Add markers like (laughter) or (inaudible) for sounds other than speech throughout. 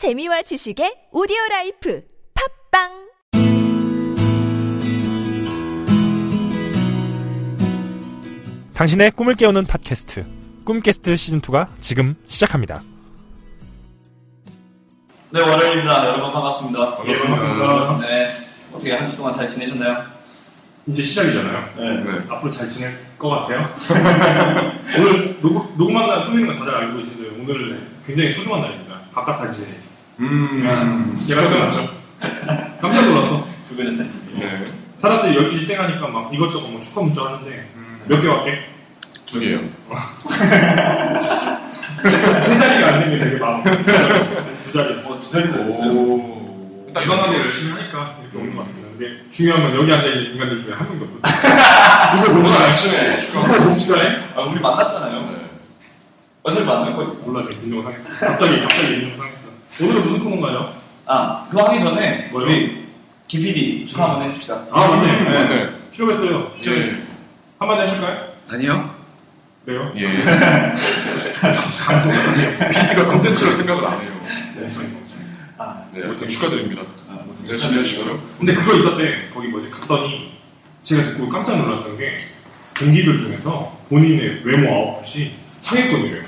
재미와 지식의 오디오 라이프 팟빵 당신의 꿈을 깨우는 팟캐스트 꿈캐스트 시즌2가 지금 시작합니다. 네, 월요일입니다. 여러분 반갑습니다. 반갑습니다. 네, 어떻게 한 주 동안 잘 지내셨나요? 이제 시작이잖아요. 네. 앞으로 잘 지낼 것 같아요. (laughs) 오늘 녹음, 녹음한 날 토요일인 건 다들 알고 계신데 오늘 굉장히 소중한 날입니다. 바깥 단지. 음. 얘가 생각났죠? 깜짝 놀랐어. 두근의 탄지. 네. 사람들이 12시 땡 하니까 막 이것저것 뭐 축하 문자 하는데 몇개 왔게? 두 개요. (laughs) 세 자리가 안 된 게 되게 많아. 두 자리였어. 어, 두 됐어요. 오. 일단 이만하게 열심히 하니까 이렇게 오는 것 같습니다. 근데 중요한 건 여기 앉아있는 인간들 중에 한 명도 없어. (laughs) 누굴 시간에? 아침에 누굴 못 시간에? 아, 우리 만났잖아요. 네. 어차피 만날 거니까. 몰라, 지금 인정 상했어. 갑자기, 갑자기 인정 상했어. 오늘은 무슨 코너인가요? 아, 그거 하기 전에 뭐요? 우리 김PD 축하 한번 해줍시다. 아, 맞네. 네. 네. 취업했어요. 예. 한마디 하실까요? 아니요. 그래요? 예. (laughs) PD가 콘텐츠를 생각을 안 해요. 네, 저희 아, 네, 우선 축하드립니다. 아, 뭐 열심히 하시고요. 근데 그거 있었대. 거기 뭐지? 갔더니 제가 듣고 깜짝 놀랐던 게 동기들 중에서 본인의 외모 아웃풋이 상위권이래요.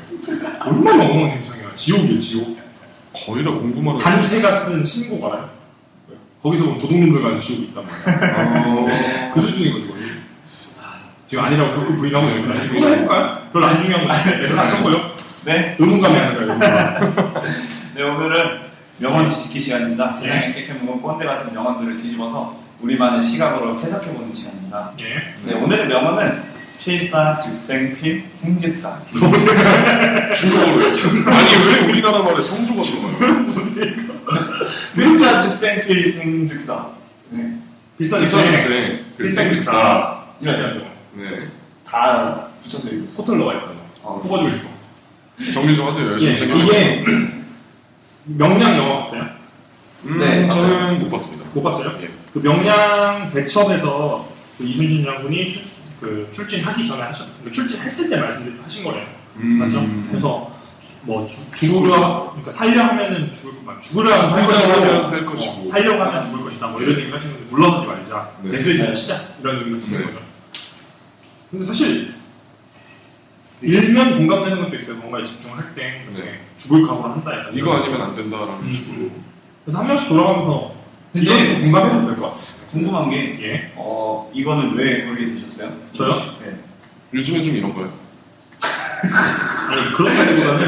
얼마나 엉망진창이야. 지옥이에요, 지옥. 거의 다 공부만 하고. 단태가 쓴 알아요? 거기서 보면 도둑놈들 가는 지옥이 있단 말이야. 아, 그 수준이거든, 거의. 지금 아니라고 극구 부인하고 있습니다. 이거 해볼까요? 별로 안 중요한 거 애들 안 쳤고요. 네. 의문감이 하는 거예요. (laughs) 네, 오늘은 명언 뒤집기 시간입니다. 네. 세상에 깨켜먹은 꼰대 같은 명언들을 뒤집어서 우리만의 시각으로 해석해보는 시간입니다. 예. 네, 오늘의 명언은 필사, 즉생, 필, 생즉사. (laughs) 중국어로 했어. 아니, 왜 우리나라 말에 성조가 들어가요? (laughs) 필사, 즉생, 필, 생즉사. 네. 비싼 필사 직생. 필생 직사. 이렇게 이라죠. 네. 다 붙여서 읽고 있어. 호텔러가 있거든. 어, 뽑아주고 싶어. 정리 좀 하세요. 열심히 예. 이게 명량 영화 봤어요? 음, 네, 저는 못 봤습니다. 못 봤어요? 예. 그 명량 대첩에서 그 이순신 장군이 출, 그 출진하기 전에 하셨, 그 출진했을 때 말씀하신 거래요. 음. 맞죠? 그래서 뭐 주, 죽으려, 그러니까 살려 하면은 죽을 것, 죽으려 하면 살 죽으려 것이고, 하면 살 어, 것이고. 살려고 하면 죽을 것이다. 뭐 이런 얘기 하시는데 물러서지 말자. 네. 내수에 대한 치자. 이런 의미로 쓰는 네. 거죠. 근데 사실 일면 공감되는 것도 있어요. 뭔가에 집중할 때 네. 죽을 각오를 한다. 약간 이거 아니면 안 된다라는 음. 식으로. 그래서 한 명씩 돌아가면서 이건 좀 공감해도 될 것 같아요. 궁금한 게, 예. 어, 이거는 왜 그렇게 되셨어요? 저요? 네. 요즘에 좀 이런 거요. (laughs) 아니 그렇다기보다는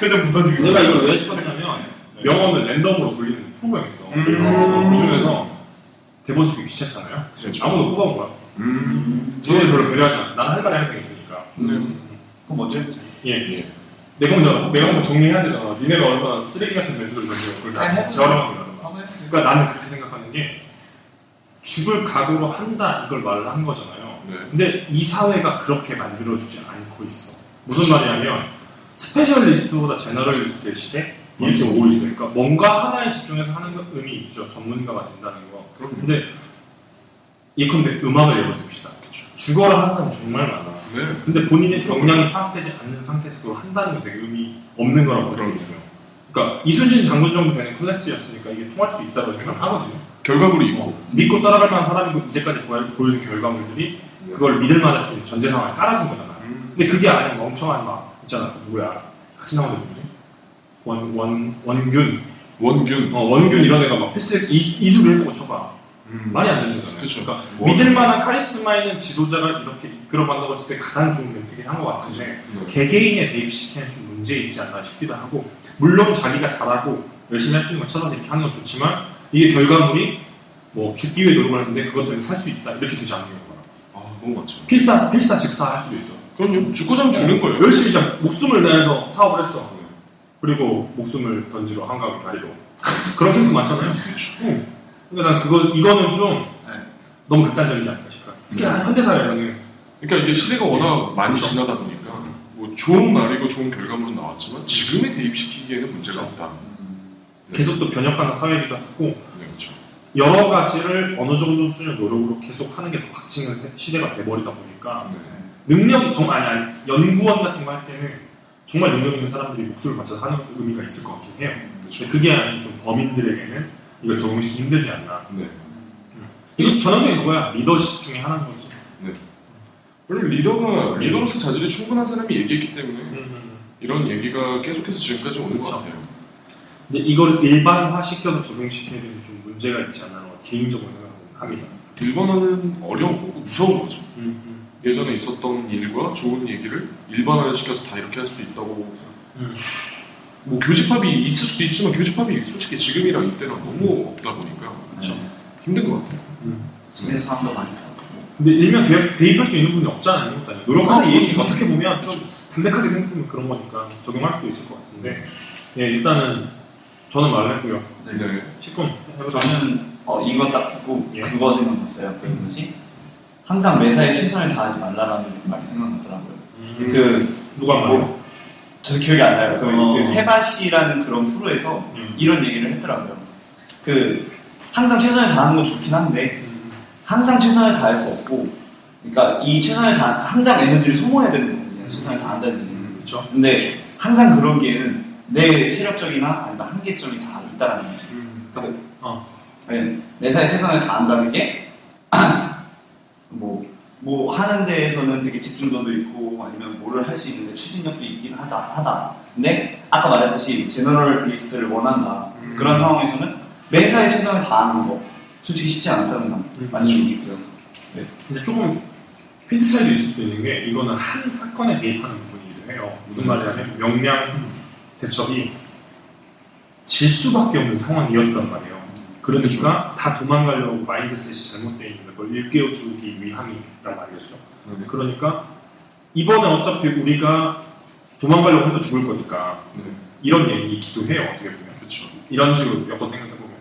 표정 굳어지고 내가 이걸 왜 썼냐면 명언을 랜덤으로 돌리는 프로그램이 있어. 음. 그 중에서 대본 쓰기 귀찮잖아요. 그렇죠. 아무도 뽑아온 거야. 음. 저는 별로 배려하지 않았어. 나는 할 말이 항상 있으니까. 음. 그럼 먼저. 예. 예. 내가 먼저 내가 먼저 정리해야 되잖아. 니네가 얼마나 쓰레기 같은 멘트를 던지고 그걸 다. 한번 해보세요. 그러니까 나는 그렇게 생각 하는 게 죽을 각오로 한다 이걸 말을 한 거잖아요. 네. 근데 이 사회가 그렇게 만들어주지 않고 있어. 무슨 말이냐면 specialist보다 generalist의 시대 이렇게 오고 있어요. 그러니까 뭔가 하나에 집중해서 하는 건 의미 있죠. 전문가가 된다는 거. 근데 예컨대 음악을 예로 듭시다. 죽어라 하는 사람이 정말 많아. 네. 근데 본인의 역량이 파악되지 않는 상태에서 그걸 한다는 건 되게 의미 없는 거라고 볼수 그럼요. 있어요. 그러니까 이순신 장군 정도 되는 클래스였으니까 이게 통할 수 있다고 생각하거든요. 결과물이 있고. 믿고 따라갈 만한 사람이고 이제까지 보여- 보여준 결과물들이 그걸 믿을 만할 수 있는 전제 상황을 깔아준 거잖아. 음. 근데 그게 아니면 멍청한 막 있잖아. 그 누구야? 같이 나오는 누구지? 원, 원, 원균. 원균. 어, 원균 이런 애가 막 패스, 이, 이수를 했다고 쳐봐. 음. 말이 안 되는 거잖아요. 그쵸. 그러니까 원- 믿을 만한 카리스마 있는 지도자가 이렇게 이끌어간다고 했을 때 가장 좋은 멘트긴 한 것 같은데 네. 개개인에 대입시키는 좀 문제 있지 않나 싶기도 하고 물론 자기가 잘하고 열심히 할수 있는 걸 찾아서 이렇게 하는 건 좋지만 이게 결과물이 뭐 죽기 위해 노력을 하는데 그것 때문에 살 수 있다 이렇게 되지 않는 거야. 아, 너무 많죠. 필사 필사 즉사 할 수도 있어. 그럼요. 죽고자 하면 죽는 거예요. 열심히 진짜 목숨을 다해서 사업을 했어. 그리고 목숨을 던지러 한가하게 가리로. 그런 케이스 많잖아요. 응. 그러니까 난 그거 이거는 좀 네. 너무 극단적이지 않을까 싶어요. 특히 네. 현대사회에서는 그러니까 이게 시대가 워낙 많이 그렇죠. 지나다 보니까 뭐 좋은 말이고 좋은 결과물은 나왔지만 지금에 대입시키기에는 문제가 없다. 네. 계속 또 변혁하는 사회이기도 하고 네, 그렇죠. 여러 가지를 어느 정도 수준의 노력으로 계속 하는 게더 가치는 시대가 돼버리다 보니까 네. 능력이 정말 아니 아니 연구원 같은 거 할 때는 정말 능력 있는 사람들이 목소리를 맞춰서 하는 의미가 있을 것 같긴 해요. 그렇죠. 근데 그게 아닌 좀 범인들에게는 이걸 적용시키기 힘들지 않나. 네. 이거 전형적인 거야. 리더십 중에 하나인 거지. 원래 리더가 리더로서 자질이 충분한 사람이 얘기했기 때문에 음. 이런 얘기가 계속해서 지금까지 오는 그쵸. 것 같아요. 근데 이걸 일반화시켜서 적용시키는 좀 문제가 있지 않나 개인적으로 생각합니다. 일반화는 어려운 거고 무서운 거죠. 음, 예전에 있었던 일과 좋은 얘기를 일반화를 시켜서 다 이렇게 할 수 있다고 음. 뭐 교집합이 있을 수도 있지만 교집합이 솔직히 지금이랑 이때랑 너무 없다 보니까 그렇죠. 힘든 것 같아요. 음. 사람도 많이 가고. 근데 일면 대입, 대입 할 수 있는 분이 없잖아요. 어, 이 얘기 음. 어떻게 보면 좀 담백하게 생각하면 그런 거니까 적용할 수도 있을 것 같은데 예, 일단은 저는 말을 했고요. 네. 식군 해보자. 저는 어, 이거 딱 듣고 예. 그거 생각났어요. 그 뭐지? 항상 매사에 최선을 다하지 말라라는 그 말이 생각나더라고요. 음, 그 누가 말해요? 뭐, 저도 기억이 안 나요. 그, 어. 그 세바시라는 그런 프로에서 음. 이런 얘기를 했더라고요. 그 항상 최선을 다하는 건 좋긴 한데 음, 항상 최선을 다할 수 없고, 그러니까 이 최선을 다 항상 에너지를 소모해야 되는 거거든요. 최선을 다한다는 얘기는. 그렇죠. 근데 항상 그런 기에는 내 체력적이나 아니면 한계점이 다 있다라는 거지. 음. 그래서 어. 네, 매사에 최선을 다한다는 게, (clears throat) 뭐, 뭐 하는 데에서는 되게 집중도도 있고 아니면 뭐를 할 수 있는데 추진력도 있긴 하자, 하다. 근데 아까 말했듯이 generalist를 원한다. 음. 그런 상황에서는 매사에 최선을 다하는 거 솔직히 쉽지 않다는 건 음. 많이 있고요. 근데 조금 핀트 차이도 있을 수 있는 게 이거는 한 사건에 대입하는 부분이기도 해요. 무슨 말이냐면 명량 대첩이 질 수밖에 없는 상황이었단 말이에요. 그러니까 다 도망가려고 마인드셋이 잘못되어 있는 걸 일깨워주기 위함이란 말이죠. 네. 그러니까 이번에 어차피 우리가 도망가려고 해도 죽을 거니까 네. 이런 얘기이기도 해요. 어떻게 보면 그렇죠. 이런 식으로 엮어 생각해 보면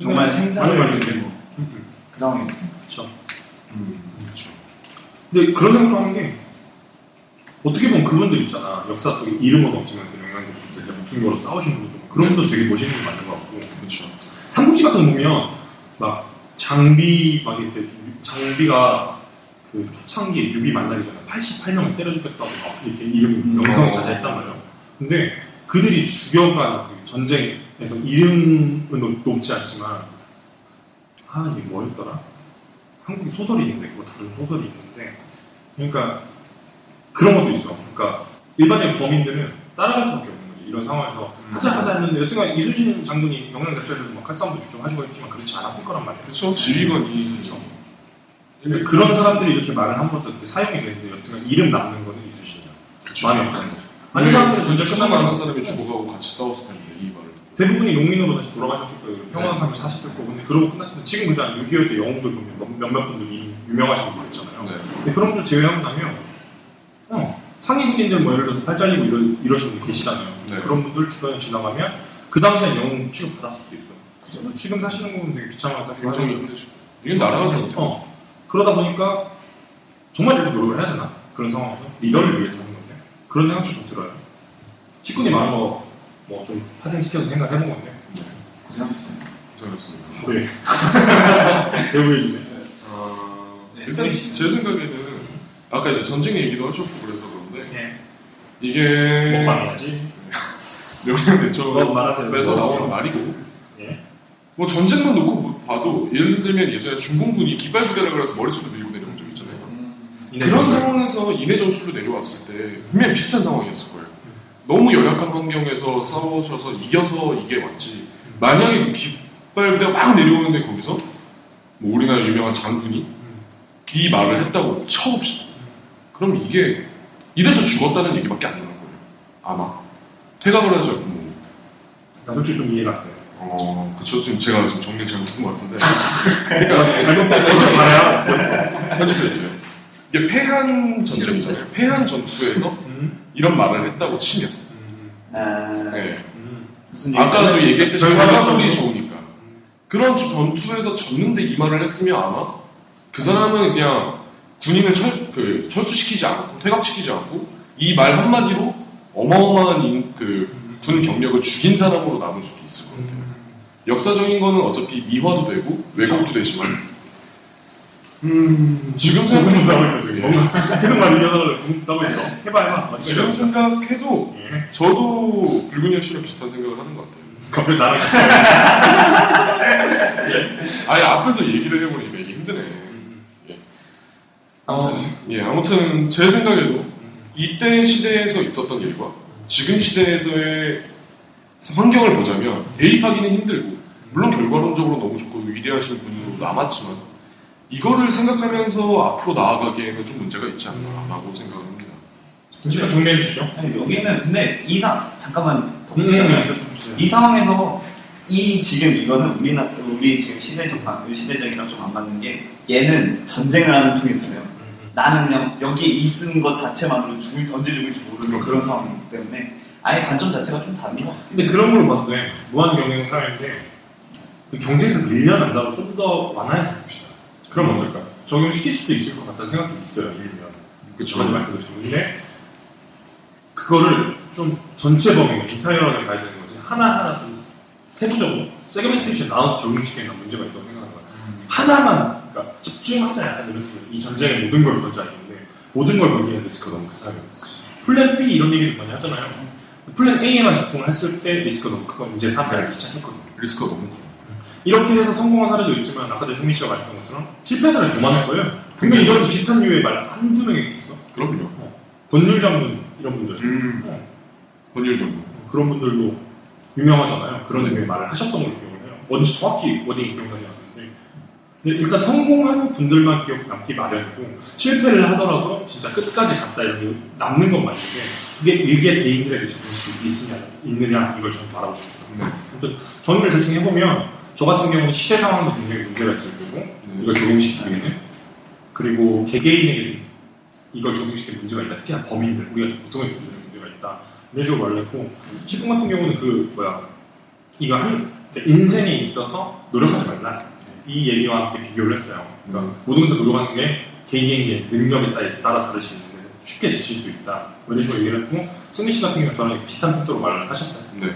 정말 맞는 생사를 말이죠. 걸치는 거. 음, 음. 그 상황이었어요. 그렇죠. 음, 그렇죠. 근데 그런 생각도 하는 게 어떻게 보면 그분들 있잖아 역사 속에 이름은 없지만 걸어 싸우신 분들 그런 분들 되게 멋있는 게 맞는 것 같고 그렇죠. 삼국지 같은 거 보면 막 장비 막 이렇게 좀 장비가 그 초창기에 유비 만나기 전에 88명을 때려 죽였다고 막 이렇게 이름 음. 명성을 어. 자자했단 말이에요. 근데 그들이 죽여간 그 전쟁에서 이름은 높- 높지 않지만 아 이게 뭐였더라? 한국에 소설이 있는데 그거 다른 소설이 있는데 그러니까 그런 것도 있어. 그러니까 일반적인 범인들은 따라갈 수밖에 거지. 이런 상황에서 하자 하자 했는데 여튼간 이순신 장군이 영양 대처에서 막 칼 싸움도 좀 하시고 했지만 그렇지 않았을 거란 말이야. 그렇죠. 지휘관이 그렇죠. 근데 그런 사람들이 이렇게 말을 함으로써 그게 사용이 되는데 여튼간 이름 남는 거는 이순신이야. 그렇죠. 많이 없어요. 많은 사람들이 전쟁 수많은 끝나면 사람이 죽어가고 같이 싸웠을 텐데 이 말을. 대부분이 농민으로 다시 돌아가셨을 거예요. 평온한 삶을 사셨을 거고 근데 그러고 끝났을 때 지금 그잖아 6.25 때 영웅들 보면 몇- 몇몇 분들이 이름 유명하신 분들 있잖아요. 네. 근데 그런 분들 제외하고 나면 어, 상위 군인들 뭐 예를 들어서 팔 잘리고 이러, 이러시는 분들 계시잖아요. 네. 그런 분들 주변에 지나가면 그 당시엔 영웅 취급 받았을 수도 있어요. 그죠? 지금 사시는 거는 되게 사실 굉장히 힘들죠. 이게 나라가 잘못된 거죠. 어. 그러다 보니까 정말 이렇게 노력을 해야 되나? 그런 상황에서 리더를 위해서 하는 건데 그런 생각도 좀 들어요. 직군이 말한 거뭐 좀 파생시켜서 생각해본 건데 고생하셨어요. 잘했습니다. 네. (laughs) 배우해주네. 아, 네, 일단 씨는? 제 생각에는 아까 이제 전쟁 얘기도 하셨고 그래서 그런데 네. (laughs) 이게. 명령 뭐 대처에서 말하세요. 나오는 말이고 예. 뭐 전쟁만 놓고 봐도 예를 들면 예전에 중공군이 기발 부대라 그래서 머릿수로 밀고 내려온 적 있잖아요. 그런 상황에서 인해 전술로 내려왔을 때 분명히 비슷한 상황이었을 거예요. 너무 연약한 환경에서 싸우셔서 이겨서 이게 왔지. 만약에 그 깃발 부대가 막 내려오는데 거기서 뭐 우리나라 유명한 장군이 이 말을 했다고 쳐봅시다. 그럼 이게 이래서 죽었다는 얘기밖에 안 나올 거예요. 아마 퇴각을 하죠. 뭐. 나 솔직히 좀 이해가 안 돼요. 어, 그쵸. 지금 제가 지금 정리 잘못한 것 같은데. 그러니까 잘못된 말이야. 편집해주세요. 이게 패한 전쟁이잖아요. 패한 전투에서 음. 이런 말을 했다고 치면. 음. 아, 네. 음. 무슨 아까도 얘기죠? 얘기했듯이 좀- 좋으니까. 그런 전투에서 졌는데 이 말을 했으면 아마 그 사람은 그냥 군인을 철, 그, 철수시키지 않고, 퇴각시키지 않고, 이 말 한마디로 어마어마한 인- 그, 군 경력을 죽인 사람으로 남을 수도 있을 것 같아요. 역사적인 거는 어차피 미화도 되고, 왜곡도 되지만, 음, 지금 생각해도 있어 되게. (laughs) 계속 말 하고 있어. 해봐 해봐. 어떻게 지금 해봐. 생각해도 예. 저도 불근형 씨랑 비슷한 생각을 하는 것 같아요. 갑자기 나랑 아예 앞에서 얘기를. 예. 아무튼, 예, 아무튼 제 생각에도 이때 시대에서 있었던 일과 지금 시대에서의 환경을 보자면 대입하기는 힘들고 물론 결과론적으로 너무 좋고 위대하신 분도 남았지만 이거를 생각하면서 앞으로 나아가기에는 좀 문제가 있지 않나라고 생각합니다. 잠시만 정리해 주시죠. 아니, 여기는 근데 이 상 잠깐만 음, 덧붙이자면 이 상황에서 이 지금 이거는 우리나 우리 지금 시대적 반- 시대적이랑 좀 안 맞는 게 얘는 전쟁을 하는 통일주예요. 나는 그냥 여기에 있는 것 자체만으로 죽을 언제 죽을지 모르는 그런 상황이기 때문에 아예 관점 자체가 좀 다른 것 같아요. 근데 그런 걸로 봐도 돼. 무한 경영 사회인데 그 경쟁에서 밀려난다고 좀 더 완화해서 봅시다. 그럼 어떨까? 적용시킬 수도 있을 것 같다는 생각도 있어요. 일면. 그쵸. 저번에 말씀드렸죠. 근데 그거를 좀 전체 범위로 detail하게 가야 되는 거지. 하나하나 좀 세부적으로 segmentation 나눠서 적용시키는 건 문제가 있다고 생각하는 거야. 하나만 그러니까 집중하자 약간 이런 이 전쟁의 모든 걸 걸자 있는데 모든 걸 걸기에는 리스크가 너무 크다. plan B 이런 얘기를 많이 하잖아요. plan A에만 집중을 했을 때 리스크가 너무 크고 이제 사람들이 알기 시작했거든요. 리스크가 너무 커요. 이렇게 해서 성공한 사례도 있지만 아까 전에 승민 씨가 말했던 것처럼 실패한 사례 더 많을 거예요. 분명히 이런 비슷한 류의 말 한두 명이 있어. 그럼요. 권율 장군 이런 분들 음, 어, 권율 정도. 그런 분들도 유명하잖아요. 그런 류의 말을 하셨던 걸로 기억을 해요. 뭔지 정확히 워딩이 기억나지 않는데 근데 일단 성공하는 분들만 기억 남기 마련이고 실패를 하더라도 진짜 끝까지 갔다 이런 게 남는 건 맞는데 그게 일개 개인들에게 적용시킬 수 있느냐 있느냐 이걸 저는 말하고 싶어요. 네. 정리를 대충 해보면 저 같은 경우는 시대 상황도 굉장히 문제가 있을 거고 이걸 적용시키기에는 그리고 개개인에게 좀 이걸 적용시키는 문제가 있다. 특히나 범인들 우리가 보통의 종들에 문제가 있다. 이런 식으로 말을 했고 식품 같은 경우는 그 뭐야 이거 한 인생에 있어서 노력하지 말라 이 얘기와 함께 비교를 했어요. 그러니까 모든 것을 노력하는 게 개인 개인의 능력에 따라, 다를 수 있는데 쉽게 지칠 수 있다. 뭐 이런 식으로 얘기를 했고 승민 씨 같은 경우는 저랑 비슷한 속도로 말을 하셨어요. 네.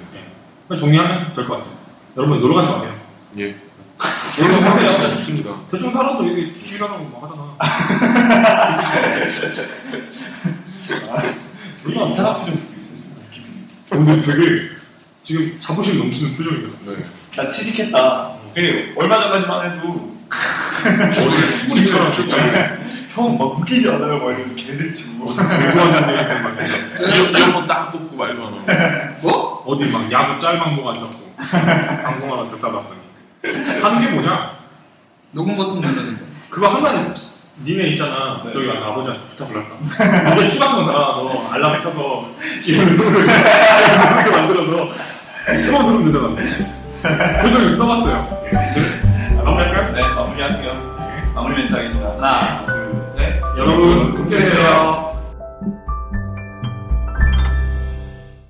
예. 정리하면 될 것 같아요. 여러분 노력하지 마세요. 예. (laughs) 오늘 상태 진짜 좋습니다. 대충 살아도 이게 일하고 뭐 하잖아. (laughs) 별로 이상한 표정 듣고 있어요. 근데 되게 지금 자부심 넘치는 표정이거든. 네. 나 취직했다. 그래 얼마 전까지만 해도 (laughs) 머리를 충분히처럼 쭉 형 막 웃기지 않아요? 막 이러면서 개들 치고. 공부하는 얘기들 막 이어폰 딱 뽑고 말도 안 하고. 어디 막 야구 짤방 보고 앉았고 방송하다 듣다 봤더니 하는 게 뭐냐? 녹음 버튼 누르는 거. 그거 하면 니네 있잖아. 네. 저기 아버지한테 부탁을 할까? 이게 추 같은 거 달아서 알람 켜서 (laughs) 이렇게 만들어서 그거 누르면 되잖아. 그걸 써봤어요. 예. 마무리할까요? 네, 마무리할게요. 마무리 멘트 하겠습니다. 하나, 둘, 셋. 여러분, 함께 계세요.